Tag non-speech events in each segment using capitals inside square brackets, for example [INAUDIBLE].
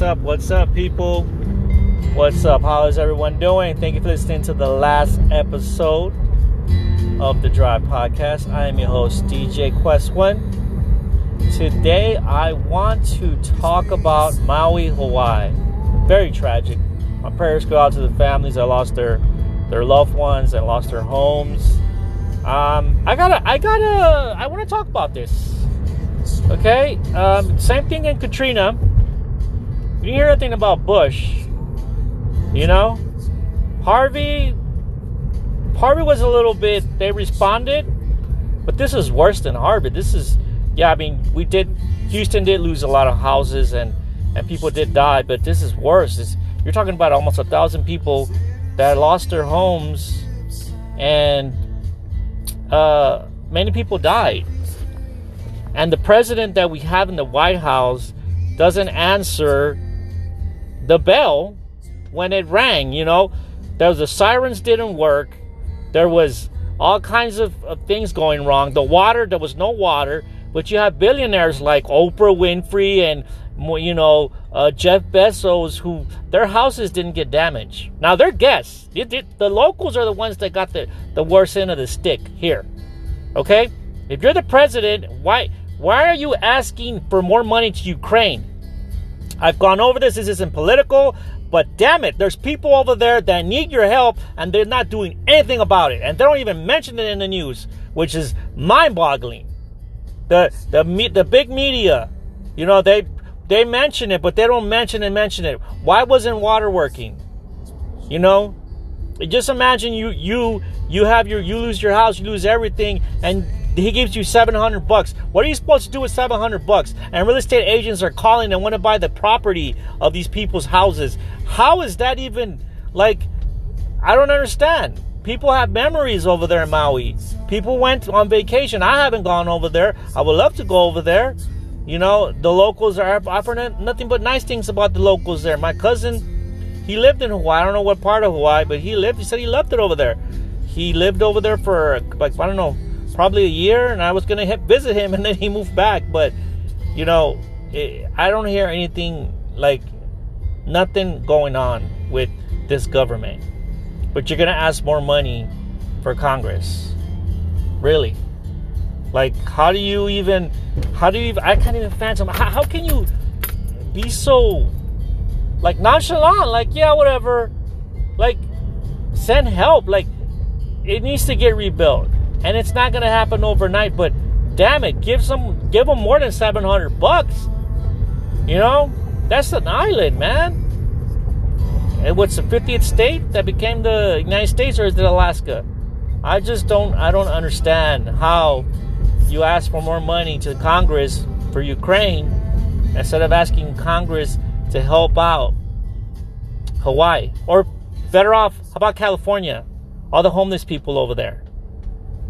What's up? What's up, people? What's up? How is everyone doing? Thank you for listening to the last episode of the Drive Podcast. I am your host, DJ Quest One. Today, I want to talk about Maui, Hawaii. Very tragic. My prayers go out to the families that lost their their loved ones and lost their homes. Um, I gotta, I gotta, I want to talk about this. Okay, um, same thing in Katrina. You hear anything about Bush. You know, Harvey. Harvey was a little bit. They responded, but this is worse than Harvey. This is, yeah. I mean, we did. Houston did lose a lot of houses and and people did die, but this is worse. It's, you're talking about almost a thousand people that lost their homes, and uh, many people died. And the president that we have in the White House doesn't answer the bell when it rang. You know, there was the sirens didn't work. There was all kinds of, of things going wrong. The water, there was no water. But you have billionaires like Oprah Winfrey and you know uh, Jeff Bezos, who their houses didn't get damaged. Now they're guests. The locals are the ones that got the, the worst end of the stick here. Okay, if you're the president, why why are you asking for more money to Ukraine? I've gone over this. This isn't political, but damn it, there's people over there that need your help and they're not doing anything about it. And they don't even mention it in the news, which is mind boggling. The, the, the big media, you know, they, they mention it, but they don't mention and mention it. Why wasn't water working? You know, just imagine you, you, you have your, you lose your house, you lose everything, and he gives you 700 bucks. What are you supposed to do with 700 bucks? And real estate agents are calling and want to buy the property of these people's houses. How is that even like I don't understand. People have memories over there in Maui. People went on vacation. I haven't gone over there. I would love to go over there. You know, the locals are offering nothing but nice things about the locals there. My cousin, he lived in Hawaii. I don't know what part of Hawaii, but he lived. He said he loved it over there. He lived over there for like I don't know probably a year, and I was gonna hit, visit him, [LAUGHS] and then he moved back. But you know, it, I don't hear anything like nothing going on with this government. But you're gonna ask more money for Congress, really? Like, how do you even? How do you? Even, I can't even fathom. How, how can you be so like nonchalant? Like, yeah, whatever. Like, send help. Like, it needs to get rebuilt and it's not going to happen overnight. But damn it, give some, give them more than seven hundred bucks. You know, that's an island, man. And what's the 50th state that became the United States, or is it Alaska? I just don't, I don't understand how you ask for more money to Congress for Ukraine instead of asking Congress to help out Hawaii, or better off, how about California? All the homeless people over there.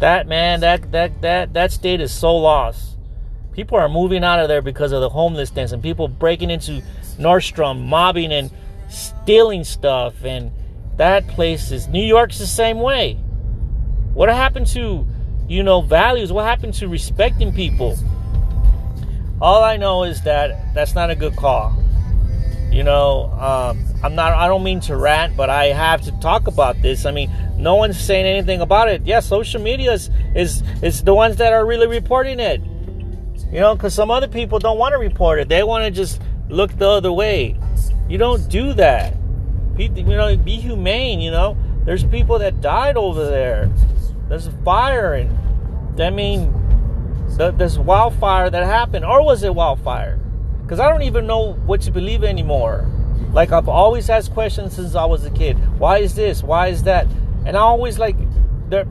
That man, that that that that state is so lost. People are moving out of there because of the homelessness and people breaking into Nordstrom, mobbing and stealing stuff. And that place is New York's the same way. What happened to, you know, values? What happened to respecting people? All I know is that that's not a good call. You know, um, I'm not. I don't mean to rant, but I have to talk about this. I mean, no one's saying anything about it. Yeah, social media is is, is the ones that are really reporting it. You know, because some other people don't want to report it. They want to just look the other way. You don't do that. You know, be humane. You know, there's people that died over there. There's a fire, and I mean, the, this wildfire that happened, or was it wildfire? Because I don't even know what to believe anymore. Like I've always asked questions since I was a kid. Why is this? Why is that? And I always like there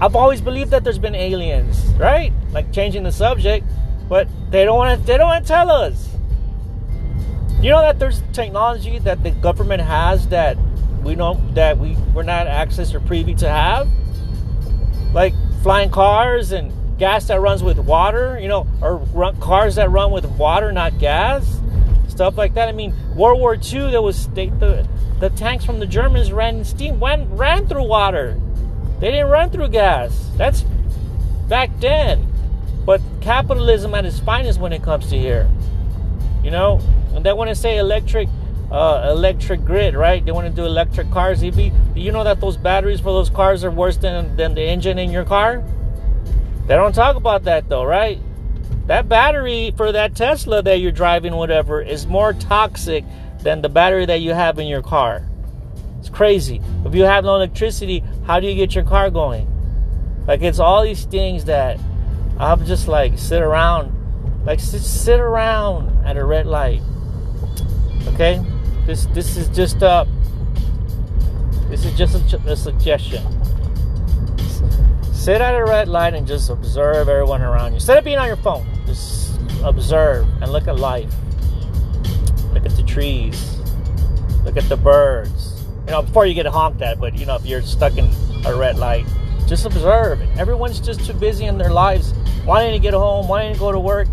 I've always believed that there's been aliens, right? Like changing the subject, but they don't want to they don't want to tell us. You know that there's technology that the government has that we don't that we we're not access or privy to have? Like flying cars and gas that runs with water, you know, or run, cars that run with water, not gas, stuff like that. I mean, World War II, there was they, the the tanks from the Germans ran steam went ran through water. They didn't run through gas. That's back then. But capitalism at its finest when it comes to here. You know, And they want to say electric uh, electric grid, right? They want to do electric cars. EV. You know that those batteries for those cars are worse than, than the engine in your car? They don't talk about that though, right? That battery for that Tesla that you're driving, whatever, is more toxic than the battery that you have in your car. It's crazy. If you have no electricity, how do you get your car going? Like it's all these things that I'm just like sit around, like sit, around at a red light. Okay, this this is just a this is just a, a suggestion. Sit at a red light and just observe everyone around you. Instead of being on your phone, just observe and look at life. Look at the trees. Look at the birds. You know, before you get honked at, but you know, if you're stuck in a red light, just observe. Everyone's just too busy in their lives, wanting to get home, wanting to go to work.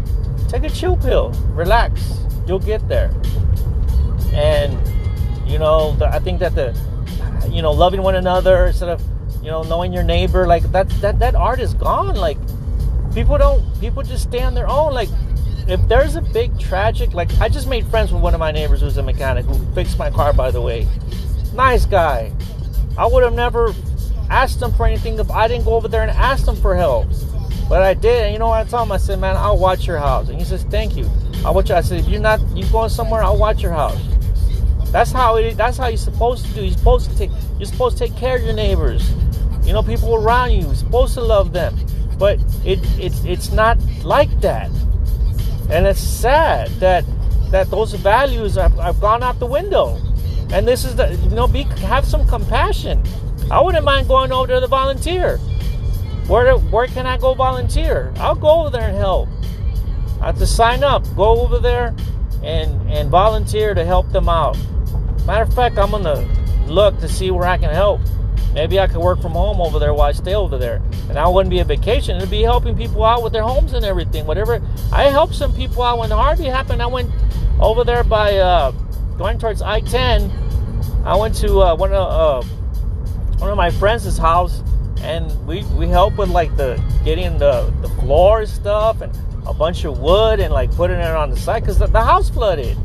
Take a chill pill. Relax. You'll get there. And you know, I think that the you know, loving one another instead of you know, knowing your neighbor, like that that that art is gone. Like people don't people just stay on their own. Like if there's a big tragic, like I just made friends with one of my neighbors who's a mechanic who fixed my car, by the way. Nice guy. I would have never asked him for anything if I didn't go over there and ask him for help. But I did, and you know what I told him? I said, "Man, I'll watch your house." And he says, "Thank you. I'll watch." I said, "If you're not, you going somewhere? I'll watch your house." That's how it. That's how you're supposed to do. You're supposed to take. You're supposed to take care of your neighbors. You know, people around you. Supposed to love them, but it it's it's not like that, and it's sad that that those values have, have gone out the window. And this is the you know be have some compassion. I wouldn't mind going over to volunteer. Where where can I go volunteer? I'll go over there and help. I have to sign up, go over there, and and volunteer to help them out. Matter of fact, I'm gonna look to see where I can help. Maybe I could work from home over there while I stay over there. And I wouldn't be a vacation. It'd be helping people out with their homes and everything. Whatever. I helped some people out when Harvey happened. I went over there by uh, going towards I-10. I went to uh, one of uh, one of my friends' house, and we we helped with like the getting the the floor stuff and a bunch of wood and like putting it on the side because the, the house flooded,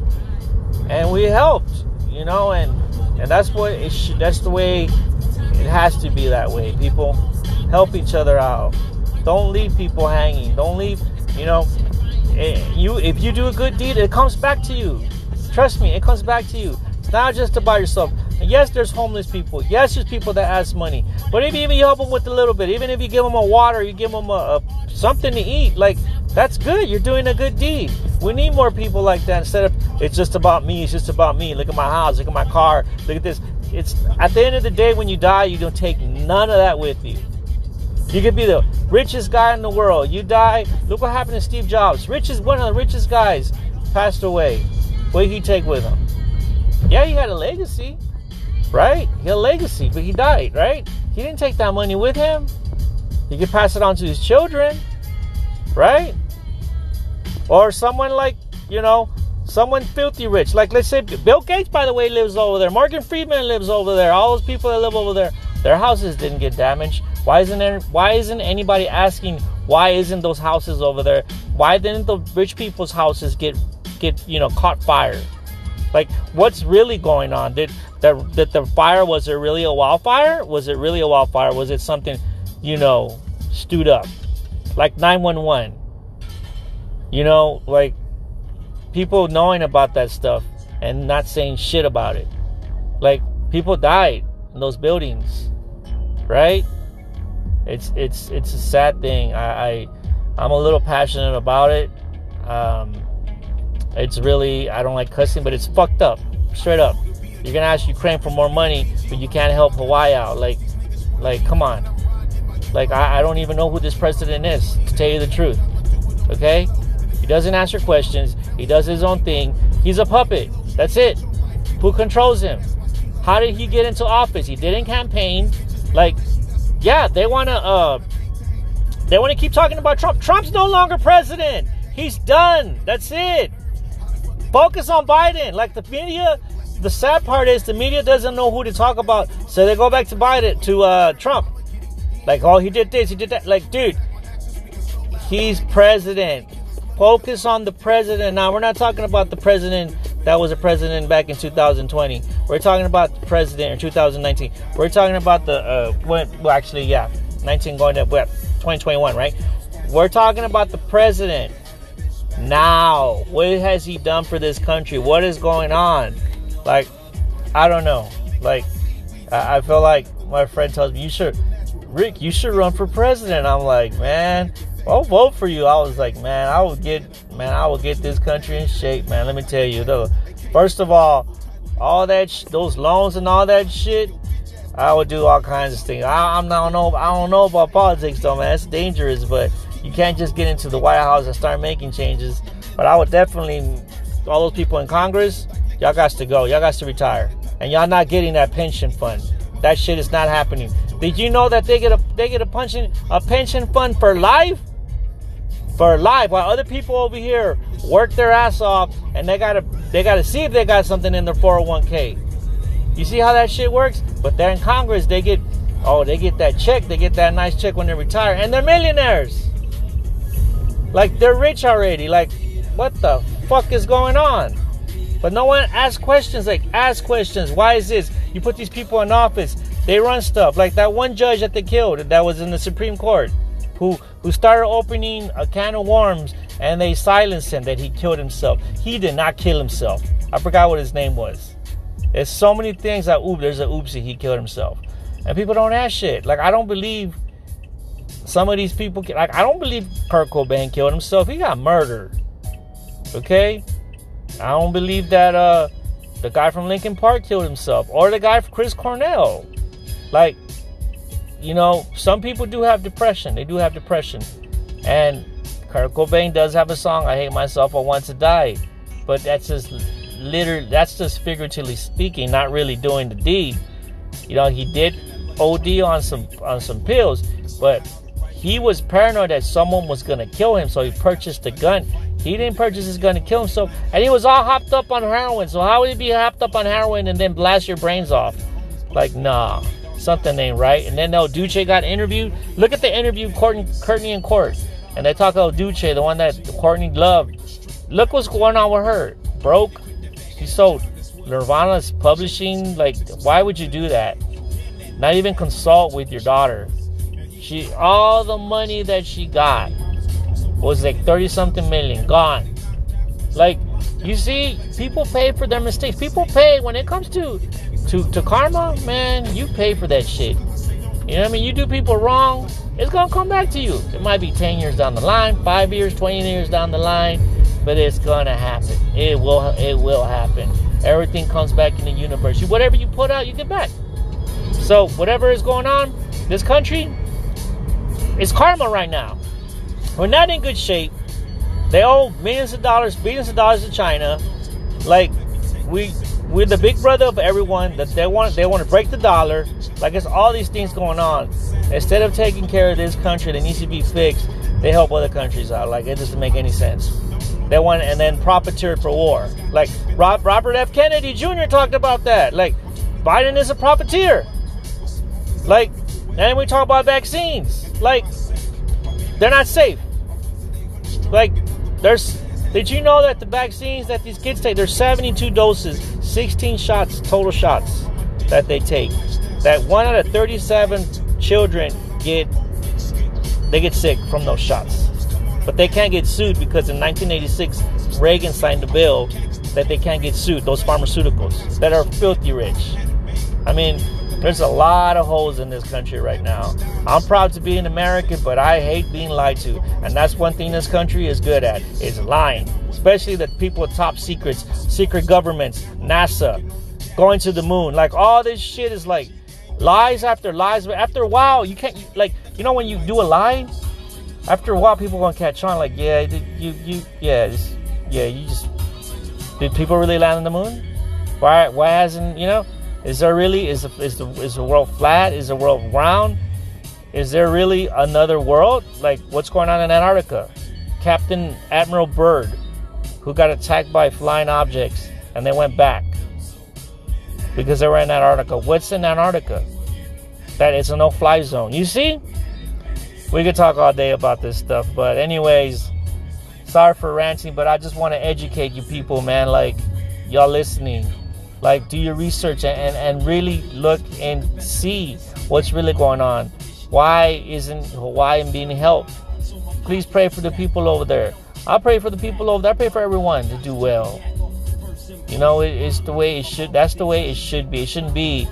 and we helped, you know, and and that's what sh- that's the way it has to be that way. People help each other out. Don't leave people hanging. Don't leave, you know, eh, you if you do a good deed, it comes back to you. Trust me, it comes back to you. It's not just about yourself. And yes, there's homeless people. Yes, there's people that ask money. But if even you help them with a little bit, even if you give them a water, you give them a, a something to eat, like that's good. You're doing a good deed. We need more people like that instead of it's just about me. It's just about me. Look at my house. Look at my car. Look at this. It's at the end of the day when you die, you don't take none of that with you. You could be the richest guy in the world. You die. Look what happened to Steve Jobs. Richest, one of the richest guys, passed away. What did he take with him? Yeah, he had a legacy, right? He had a legacy, but he died, right? He didn't take that money with him. He could pass it on to his children, right? Or someone like, you know, someone filthy rich. Like let's say Bill Gates, by the way, lives over there. Morgan Freeman lives over there. All those people that live over there, their houses didn't get damaged. Why isn't there, why isn't anybody asking why isn't those houses over there? Why didn't the rich people's houses get get you know caught fire? Like what's really going on? Did that that the fire was it really a wildfire? Was it really a wildfire? Was it something you know stewed up like 911? You know, like people knowing about that stuff and not saying shit about it. Like people died in those buildings, right? It's it's it's a sad thing. I, I I'm a little passionate about it. Um, it's really I don't like cussing, but it's fucked up, straight up. You're gonna ask Ukraine for more money, but you can't help Hawaii out. Like, like come on. Like I, I don't even know who this president is, to tell you the truth. Okay? He doesn't answer questions. He does his own thing. He's a puppet. That's it. Who controls him? How did he get into office? He didn't campaign. Like, yeah, they want to. Uh, they want to keep talking about Trump. Trump's no longer president. He's done. That's it. Focus on Biden. Like the media, the sad part is the media doesn't know who to talk about, so they go back to Biden to uh, Trump. Like, oh, he did this, he did that. Like, dude, he's president Focus on the president. Now, we're not talking about the president that was a president back in 2020. We're talking about the president in 2019. We're talking about the, uh, when, well, actually, yeah, 19 going to what, 2021, right? We're talking about the president now. What has he done for this country? What is going on? Like, I don't know. Like, I, I feel like my friend tells me, you should, Rick, you should run for president. I'm like, man, I'll vote for you. I was like, man, I will get, man, I will get this country in shape, man. Let me tell you, though. First of all, all that, sh- those loans and all that shit, I would do all kinds of things. I, I'm not know, I don't know about politics though, man. It's dangerous, but you can't just get into the White House and start making changes. But I would definitely, all those people in Congress, y'all got to go. Y'all got to retire, and y'all not getting that pension fund. That shit is not happening. Did you know that they get a they get a pension a pension fund for life? For life, while other people over here work their ass off and they gotta they gotta see if they got something in their 401k. You see how that shit works? But they're in Congress, they get oh they get that check, they get that nice check when they retire, and they're millionaires. Like they're rich already. Like what the fuck is going on? But no one asks questions like ask questions. Why is this? You put these people in office. They run stuff like that one judge that they killed that was in the Supreme Court, who who started opening a can of worms and they silenced him that he killed himself. He did not kill himself. I forgot what his name was. There's so many things that oop. There's a oopsie. He killed himself, and people don't ask shit. Like I don't believe some of these people. Like I don't believe Kurt Cobain killed himself. He got murdered. Okay, I don't believe that uh the guy from Linkin Park killed himself or the guy from Chris Cornell. Like, you know, some people do have depression. They do have depression. And Kurt Cobain does have a song, I Hate Myself, I Want to Die. But that's just literally, that's just figuratively speaking, not really doing the deed. You know, he did OD on some on some pills, but he was paranoid that someone was gonna kill him, so he purchased a gun. He didn't purchase his gun to kill himself, and he was all hopped up on heroin. So how would he be hopped up on heroin and then blast your brains off? Like, nah something ain't right. And then El Duce got interviewed. Look at the interview Courtney, Courtney in court. And they talk about Duce, the one that Courtney loved. Look what's going on with her. Broke. She sold Nirvana's publishing. Like, why would you do that? Not even consult with your daughter. She all the money that she got was like 30 something million gone. Like, you see, people pay for their mistakes. People pay when it comes to to, to karma, man, you pay for that shit. You know what I mean? You do people wrong, it's gonna come back to you. It might be 10 years down the line, 5 years, 20 years down the line, but it's gonna happen. It will it will happen. Everything comes back in the universe. You whatever you put out, you get back. So whatever is going on, this country is karma right now. We're not in good shape. They owe millions of dollars, billions of dollars to China. Like we we're the big brother of everyone that they want they want to break the dollar. Like it's all these things going on. Instead of taking care of this country that needs to be fixed they help other countries out. Like it doesn't make any sense. They want and then profiteer for war. Like Rob, robert f. Kennedy jr talked about that. Like biden is a profiteer. Like and we talk about vaccines. Like they're not safe. Like there's did you know that the vaccines that these kids take, there's 72 doses, 16 shots, total shots that they take. That one out of 37 children get they get sick from those shots. But they can't get sued because in 1986 Reagan signed a bill that they can't get sued, those pharmaceuticals that are filthy rich. I mean, there's a lot of holes in this country right now. I'm proud to be an American, but I hate being lied to. And that's one thing this country is good at, is lying. Especially the people with top secrets, secret governments, NASA, going to the moon. Like all this shit is like lies after lies. But after a while, you can't like you know when you do a lie, after a while people gonna catch on. Like yeah, you you yeah yeah you just did people really land on the moon? Why why hasn't you know? Is there really is the, is the is the world flat? Is the world round? Is there really another world? Like what's going on in Antarctica? Captain Admiral Byrd, who got attacked by flying objects, and they went back because they were in Antarctica. What's in Antarctica? That it's a no-fly zone. You see, we could talk all day about this stuff, but anyways, sorry for ranting, but I just want to educate you people, man. Like, y'all listening, like, do your research and, and, really look and see what's really going on. Why isn't Hawaii being helped? Please pray for the people over there. I pray for the people over there. I pray for everyone to do well. You know, it, it's the way it should. That's the way it should be. It shouldn't be,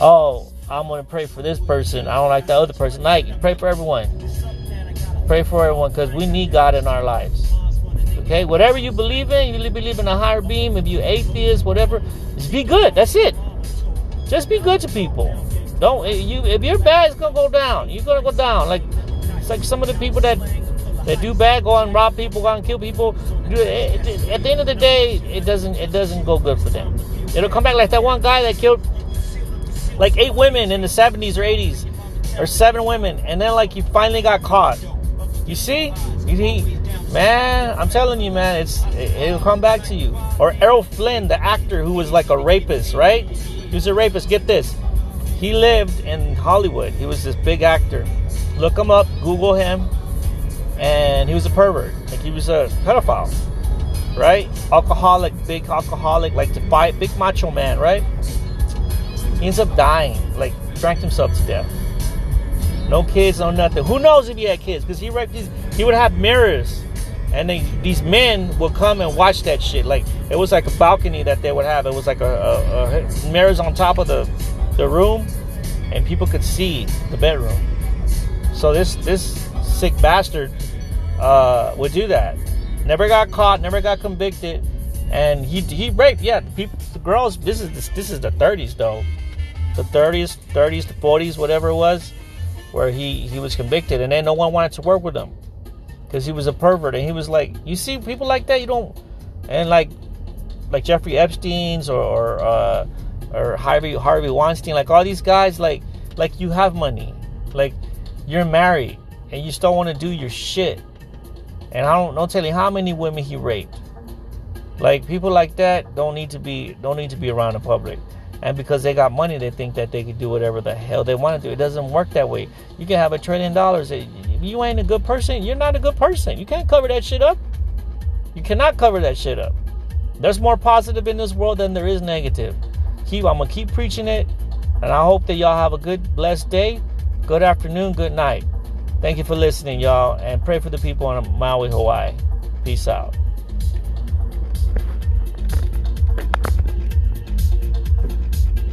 oh, I'm gonna pray for this person. I don't like the other person. Like, pray for everyone. Pray for everyone because we need God in our lives. Okay, whatever you believe in, you believe in a higher being. If you atheist, whatever, just be good. That's it. Just be good to people. Don't you? If you're bad, it's gonna go down. You're gonna go down. Like it's like some of the people that that do bad, go and rob people, go and kill people. Eh, at the end of the day, it doesn't it doesn't go good for them. It'll come back like that one guy that killed like eight women in the 70s or 80s, or seven women, and then like you finally got caught. You see, you see, man, I'm telling you, man, it's it, will come back to you. Or Errol Flynn, the actor who was like a rapist, right? He was a rapist. Get this, he lived in Hollywood. He was this big actor. Look him up, Google him, and he was a pervert. Like he was a pedophile, right? Alcoholic, big alcoholic, like to fight, big macho man, right? He ends up dying, like drank himself to death. No kids, no nothing. Who knows if he had kids? Because he raped these, he would have mirrors, and they, these men would come and watch that shit. Like it was like a balcony that they would have. It was like a, a, a mirrors on top of the the room, and people could see the bedroom. So this this sick bastard uh, would do that. Never got caught, never got convicted, and he he raped. Yeah, the people, the girls. This is this, this is the 30s though, the 30s, 30s, the 40s, whatever it was, where he he was convicted, and then no one wanted to work with him because he was a pervert, and he was like, you see people like that, you don't, and like like Jeffrey Epstein's or or, uh, or Harvey Harvey Weinstein, like all these guys, like like you have money, like you're married, and you still want to do your shit and I don't don't tell you how many women he raped. Like people like that don't need to be don't need to be around the public. And because they got money, they think that they can do whatever the hell they want to do. It doesn't work that way. You can have a trillion dollars. If you ain't a good person, you're not a good person. You can't cover that shit up. You cannot cover that shit up. There's more positive in this world than there is negative. Keep I'm gonna keep preaching it, and I hope that y'all have a good, blessed day. Good afternoon, good night. Thank you for listening, y'all, and pray for the people in Maui, Hawaii. Peace out.